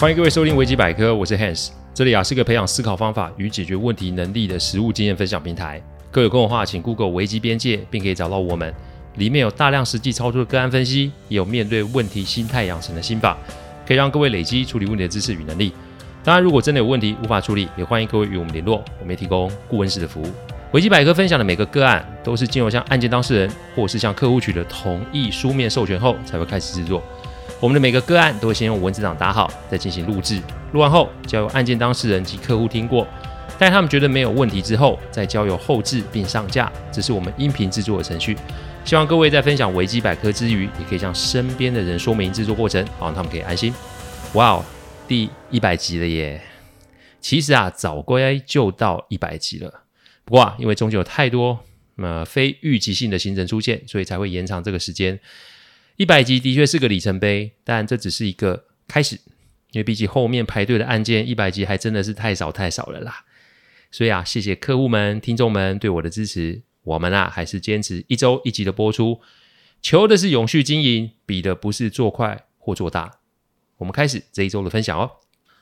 欢迎各位收听维基百科，我是 Hans，这里啊是个培养思考方法与解决问题能力的实务经验分享平台。各有空的话，请 Google 维基边界，并可以找到我们。里面有大量实际操作的个案分析，也有面对问题心态养成的心法，可以让各位累积处理问题的知识与能力。当然，如果真的有问题无法处理，也欢迎各位与我们联络，我们也提供顾问式的服务。维基百科分享的每个个案，都是经由向案件当事人或是向客户取得同意书面授权后，才会开始制作。我们的每个个案都会先用文字档打好，再进行录制。录完后，交由案件当事人及客户听过，待他们觉得没有问题之后，再交由后制并上架。这是我们音频制作的程序。希望各位在分享维基百科之余，也可以向身边的人说明制作过程，好让他们可以安心。哇哦，第一百集了耶！其实啊，早该就到一百集了。不过啊，因为中间有太多呃非预期性的行程出现，所以才会延长这个时间。一百集的确是个里程碑，但这只是一个开始，因为比起后面排队的案件，一百集还真的是太少太少了啦。所以啊，谢谢客户们、听众们对我的支持。我们啊，还是坚持一周一集的播出，求的是永续经营，比的不是做快或做大。我们开始这一周的分享哦。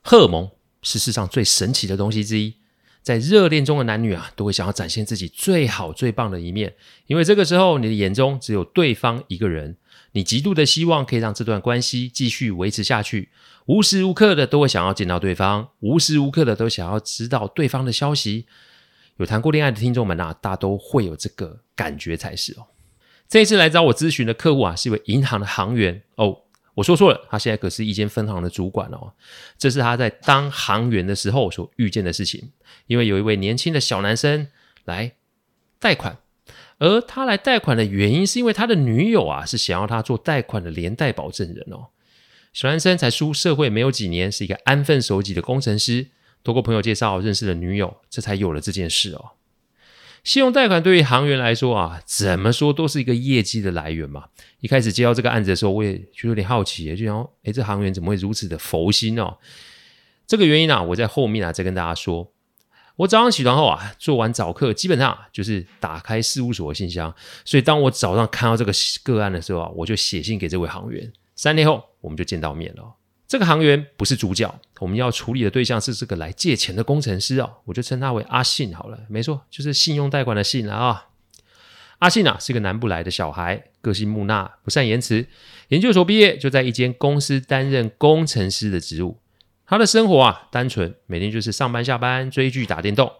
荷尔蒙是世上最神奇的东西之一。在热恋中的男女啊，都会想要展现自己最好最棒的一面，因为这个时候你的眼中只有对方一个人，你极度的希望可以让这段关系继续维持下去，无时无刻的都会想要见到对方，无时无刻的都想要知道对方的消息。有谈过恋爱的听众们啊，大都会有这个感觉才是哦。这一次来找我咨询的客户啊，是一位银行的行员哦。我说错了，他现在可是一间分行的主管哦。这是他在当行员的时候所遇见的事情。因为有一位年轻的小男生来贷款，而他来贷款的原因是因为他的女友啊是想要他做贷款的连带保证人哦。小男生才出社会没有几年，是一个安分守己的工程师，透过朋友介绍认识了女友，这才有了这件事哦。信用贷款对于行员来说啊，怎么说都是一个业绩的来源嘛。一开始接到这个案子的时候，我也觉得有点好奇，就想，哎，这行员怎么会如此的佛心哦？这个原因啊，我在后面啊再跟大家说。我早上起床后啊，做完早课，基本上就是打开事务所的信箱。所以当我早上看到这个个案的时候啊，我就写信给这位行员。三天后，我们就见到面了。这个行员不是主角，我们要处理的对象是这个来借钱的工程师哦，我就称他为阿信好了。没错，就是信用贷款的信了啊。阿信啊，是个南部来的小孩，个性木讷，不善言辞。研究所毕业，就在一间公司担任工程师的职务。他的生活啊，单纯，每天就是上班下班、追剧、打电动。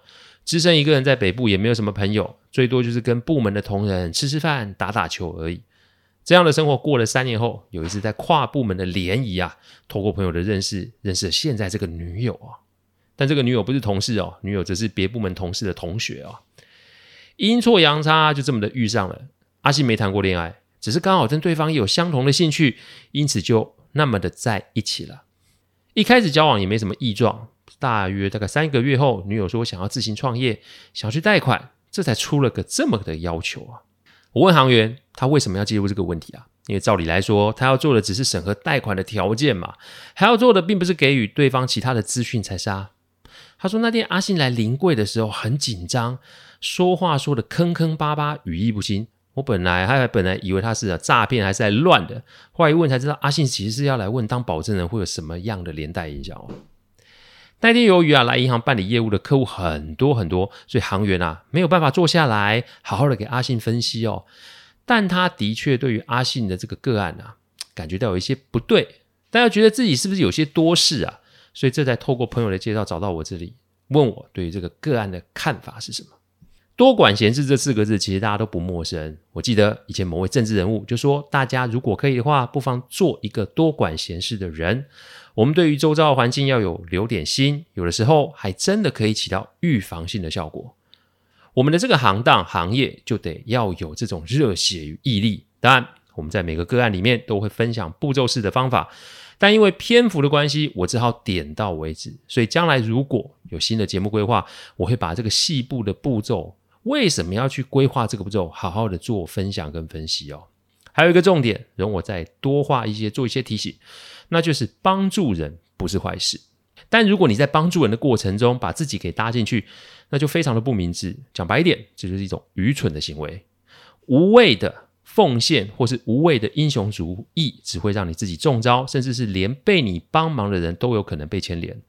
只身一个人在北部，也没有什么朋友，最多就是跟部门的同仁吃吃饭、打打球而已。这样的生活过了三年后，有一次在跨部门的联谊啊，透过朋友的认识，认识了现在这个女友啊。但这个女友不是同事哦，女友则是别部门同事的同学哦。阴错阳差，就这么的遇上了。阿信没谈过恋爱，只是刚好跟对方有相同的兴趣，因此就那么的在一起了。一开始交往也没什么异状，大约大概三个月后，女友说想要自行创业，想要去贷款，这才出了个这么的要求啊。我问行员，他为什么要介入这个问题啊？因为照理来说，他要做的只是审核贷款的条件嘛，还要做的并不是给予对方其他的资讯才是啊。他说那天阿信来临柜的时候很紧张，说话说的坑坑巴巴，语意不清。我本来还本来以为他是诈骗还是在乱的，后来一问才知道，阿信其实是要来问当保证人会有什么样的连带影响哦。那天由于啊来银行办理业务的客户很多很多，所以行员啊没有办法坐下来好好的给阿信分析哦。但他的确对于阿信的这个个案啊，感觉到有一些不对，大家觉得自己是不是有些多事啊，所以这才透过朋友的介绍找到我这里，问我对于这个个案的看法是什么。多管闲事这四个字，其实大家都不陌生。我记得以前某位政治人物就说，大家如果可以的话，不妨做一个多管闲事的人。我们对于周遭的环境要有留点心，有的时候还真的可以起到预防性的效果。我们的这个行当行业就得要有这种热血与毅力。当然，我们在每个个案里面都会分享步骤式的方法，但因为篇幅的关系，我只好点到为止。所以将来如果有新的节目规划，我会把这个细部的步骤，为什么要去规划这个步骤，好好的做分享跟分析哦。还有一个重点，容我再多画一些，做一些提醒。那就是帮助人不是坏事，但如果你在帮助人的过程中把自己给搭进去，那就非常的不明智。讲白一点，这就是一种愚蠢的行为，无谓的奉献或是无谓的英雄主义，只会让你自己中招，甚至是连被你帮忙的人都有可能被牵连。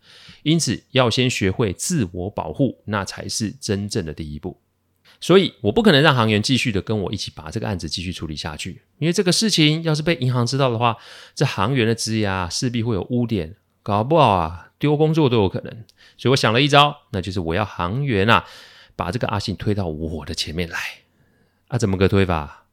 因此，要先学会自我保护，那才是真正的第一步。所以，我不可能让行员继续的跟我一起把这个案子继续处理下去，因为这个事情要是被银行知道的话，这行员的职涯，势必会有污点，搞不好啊，丢工作都有可能。所以我想了一招，那就是我要行员啊，把这个阿信推到我的前面来。啊，怎么个推法？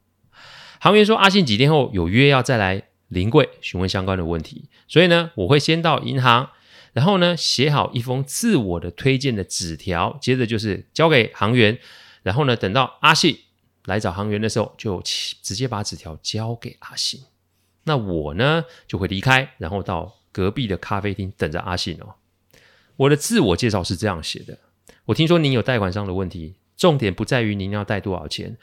行员说，阿信几天后有约要再来临柜询问相关的问题，所以呢，我会先到银行，然后呢，写好一封自我的推荐的纸条，接着就是交给行员，然后呢，等到阿信来找行员的时候，就直接把纸条交给阿信。那我呢，就会离开，然后到隔壁的咖啡厅等着阿信哦。我的自我介绍是这样写的：我听说您有贷款上的问题。重点不在于您要贷多少钱，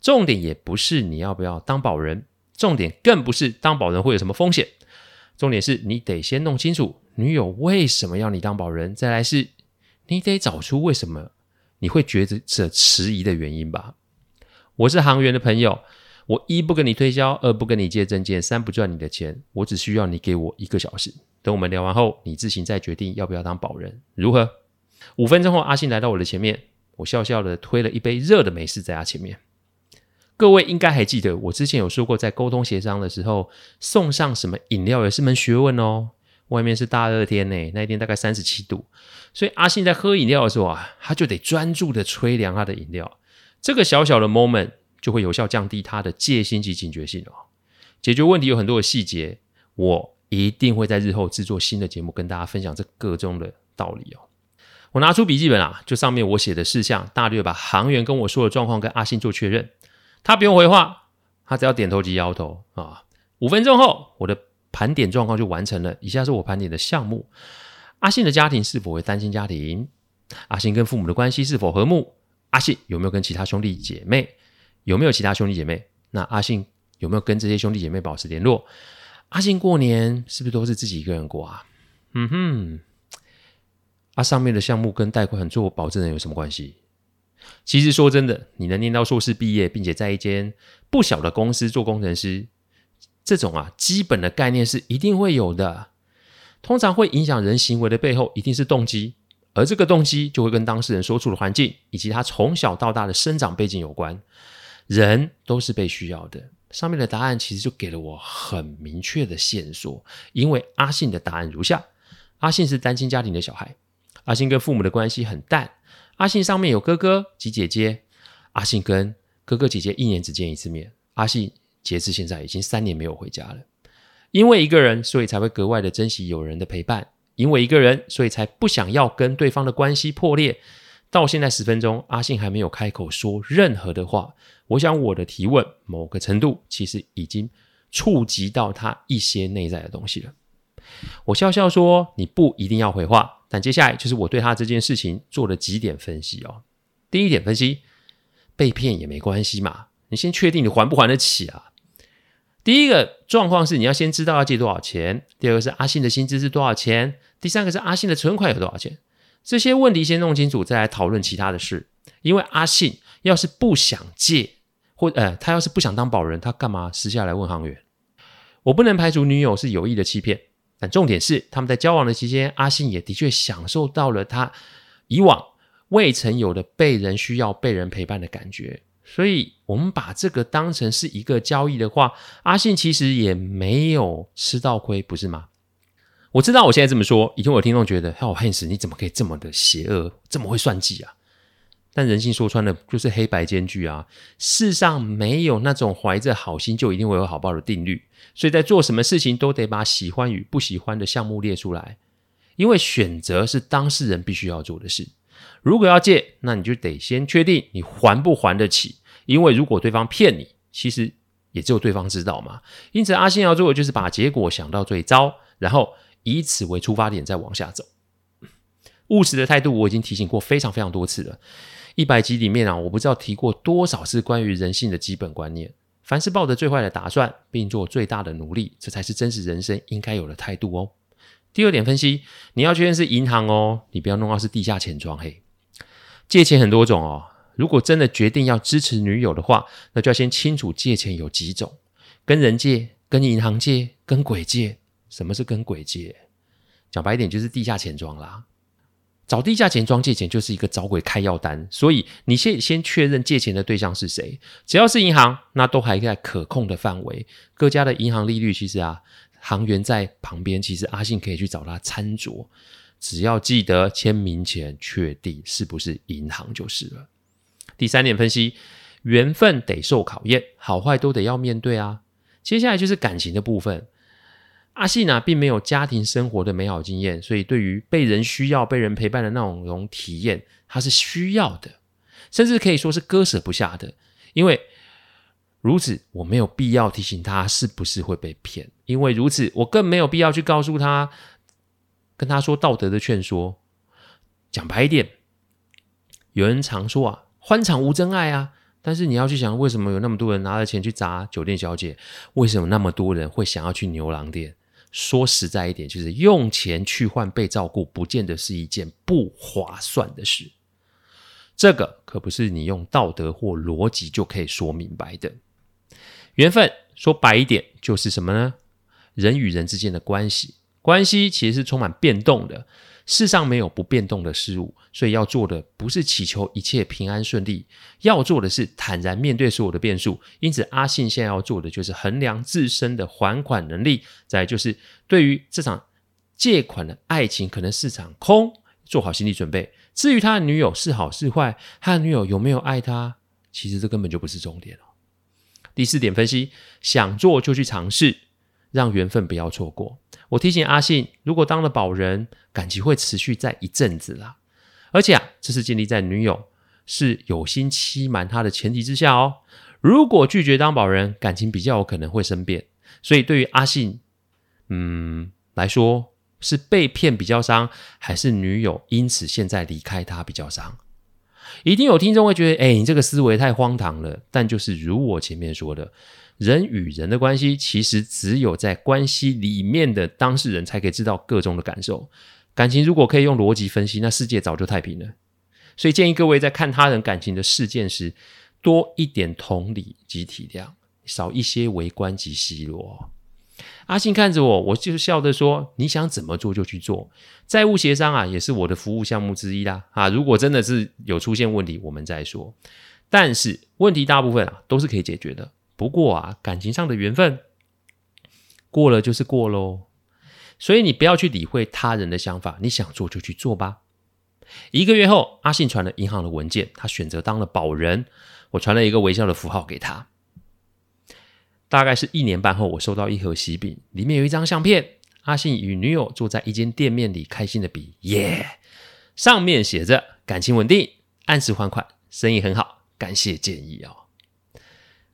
重点也不是你要不要当保人，重点更不是当保人会有什么风险，重点是你得先弄清楚女友为什么要你当保人，再来是你得找出为什么你会觉得这迟疑的原因吧。我是行员的朋友，我一不跟你推销，二不跟你借证件，三不赚你的钱，我只需要你给我一个小时，等我们聊完后，你自行再决定要不要当保人，如何？五分钟后，阿信来到我的前面。我笑笑的推了一杯热的美式在他前面。各位应该还记得，我之前有说过，在沟通协商的时候，送上什么饮料也是门学问哦。外面是大热天呢，那一天大概三十七度，所以阿信在喝饮料的时候啊，他就得专注的吹凉他的饮料。这个小小的 moment 就会有效降低他的戒心及警觉性哦。解决问题有很多的细节，我一定会在日后制作新的节目跟大家分享这个中的道理哦。我拿出笔记本啊，就上面我写的事项，大略把行员跟我说的状况跟阿信做确认。他不用回话，他只要点头及摇头啊。五分钟后，我的盘点状况就完成了。以下是我盘点的项目：阿信的家庭是否为单亲家庭？阿信跟父母的关系是否和睦？阿信有没有跟其他兄弟姐妹？有没有其他兄弟姐妹？那阿信有没有跟这些兄弟姐妹保持联络？阿信过年是不是都是自己一个人过啊？嗯哼。啊、上面的项目跟贷款做保证人有什么关系？其实说真的，你能念到硕士毕业，并且在一间不小的公司做工程师，这种啊基本的概念是一定会有的。通常会影响人行为的背后，一定是动机，而这个动机就会跟当事人所处的环境以及他从小到大的生长背景有关。人都是被需要的。上面的答案其实就给了我很明确的线索，因为阿信的答案如下：阿信是单亲家庭的小孩。阿信跟父母的关系很淡。阿信上面有哥哥及姐姐。阿信跟哥哥姐姐一年只见一次面。阿信截至现在已经三年没有回家了。因为一个人，所以才会格外的珍惜有人的陪伴。因为一个人，所以才不想要跟对方的关系破裂。到现在十分钟，阿信还没有开口说任何的话。我想我的提问，某个程度其实已经触及到他一些内在的东西了。我笑笑说：“你不一定要回话。”但接下来就是我对他这件事情做了几点分析哦。第一点分析，被骗也没关系嘛，你先确定你还不还得起啊。第一个状况是你要先知道要借多少钱，第二个是阿信的薪资是多少钱，第三个是阿信的存款有多少钱。这些问题先弄清楚，再来讨论其他的事。因为阿信要是不想借，或呃他要是不想当保人，他干嘛私下来问行员？我不能排除女友是有意的欺骗。但重点是，他们在交往的期间，阿信也的确享受到了他以往未曾有的被人需要、被人陪伴的感觉。所以，我们把这个当成是一个交易的话，阿信其实也没有吃到亏，不是吗？我知道我现在这么说，已经有听众觉得，哦，Hans，你怎么可以这么的邪恶，这么会算计啊？但人性说穿了就是黑白兼具啊！世上没有那种怀着好心就一定会有好报的定律，所以在做什么事情都得把喜欢与不喜欢的项目列出来，因为选择是当事人必须要做的事。如果要借，那你就得先确定你还不还得起，因为如果对方骗你，其实也只有对方知道嘛。因此，阿信要做的就是把结果想到最糟，然后以此为出发点再往下走。务实的态度我已经提醒过非常非常多次了。一百集里面啊，我不知道提过多少次关于人性的基本观念。凡是抱着最坏的打算，并做最大的努力，这才是真实人生应该有的态度哦。第二点分析，你要确认是银行哦，你不要弄到是地下钱庄嘿。借钱很多种哦，如果真的决定要支持女友的话，那就要先清楚借钱有几种：跟人借、跟银行借、跟鬼借。什么是跟鬼借？讲白一点，就是地下钱庄啦。找地下钱庄借钱就是一个找鬼开药单，所以你先先确认借钱的对象是谁。只要是银行，那都还在可控的范围。各家的银行利率其实啊，行员在旁边，其实阿信可以去找他参酌。只要记得签名前确定是不是银行就是了。第三点分析，缘分得受考验，好坏都得要面对啊。接下来就是感情的部分。阿信呢、并没有家庭生活的美好经验，所以对于被人需要、被人陪伴的那种种体验，他是需要的，甚至可以说是割舍不下的。因为如此，我没有必要提醒他是不是会被骗；因为如此，我更没有必要去告诉他，跟他说道德的劝说。讲白一点，有人常说啊，欢场无真爱啊。但是你要去想，为什么有那么多人拿着钱去砸酒店小姐？为什么那么多人会想要去牛郎店？说实在一点，就是用钱去换被照顾，不见得是一件不划算的事。这个可不是你用道德或逻辑就可以说明白的。缘分说白一点就是什么呢？人与人之间的关系，关系其实是充满变动的。世上没有不变动的事物，所以要做的不是祈求一切平安顺利，要做的是坦然面对所有的变数。因此，阿信现在要做的就是衡量自身的还款能力，再就是对于这场借款的爱情可能是场空，做好心理准备。至于他的女友是好是坏，他的女友有没有爱他，其实这根本就不是重点了。第四点分析，想做就去尝试，让缘分不要错过。我提醒阿信，如果当了保人，感情会持续在一阵子啦。而且啊，这是建立在女友是有心欺瞒他的前提之下哦。如果拒绝当保人，感情比较有可能会生变。所以对于阿信，嗯来说，是被骗比较伤，还是女友因此现在离开他比较伤？一定有听众会觉得，哎，你这个思维太荒唐了。但就是如我前面说的。人与人的关系，其实只有在关系里面的当事人才可以知道个中的感受。感情如果可以用逻辑分析，那世界早就太平了。所以建议各位在看他人感情的事件时，多一点同理及体谅，少一些围观及奚落。阿信看着我，我就笑着说：“你想怎么做就去做。债务协商啊，也是我的服务项目之一啦。啊，如果真的是有出现问题，我们再说。但是问题大部分啊，都是可以解决的。”不过啊，感情上的缘分过了就是过喽，所以你不要去理会他人的想法，你想做就去做吧。一个月后，阿信传了银行的文件，他选择当了保人。我传了一个微笑的符号给他。大概是一年半后，我收到一盒喜饼，里面有一张相片，阿信与女友坐在一间店面里，开心的比耶。上面写着感情稳定，按时还款，生意很好，感谢建议哦。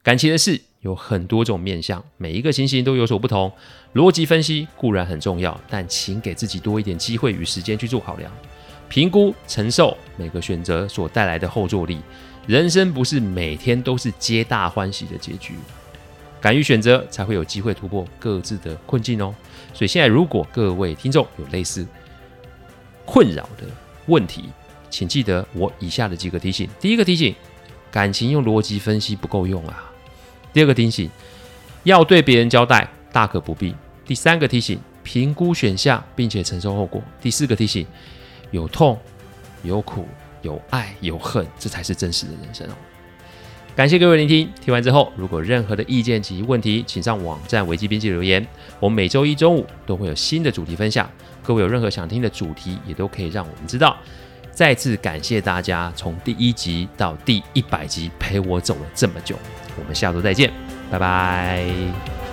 感情的事有很多种面向，每一个情形都有所不同。逻辑分析固然很重要，但请给自己多一点机会与时间去做考量，评估承受每个选择所带来的后坐力。人生不是每天都是皆大欢喜的结局，敢于选择才会有机会突破各自的困境哦。所以现在，如果各位听众有类似困扰的问题，请记得我以下的几个提醒。第一个提醒，感情用逻辑分析不够用啊。第二个提醒，要对别人交代，大可不必。第三个提醒，评估选项并且承受后果。第四个提醒，有痛、有苦、有爱、有恨，这才是真实的人生哦。感谢各位聆听，听完之后，如果任何的意见及问题，请上网站维基编辑留言。我们每周一中午都会有新的主题分享，各位有任何想听的主题，也都可以让我们知道。再次感谢大家从第一集到第一百集陪我走了这么久。我们下周再见，拜拜。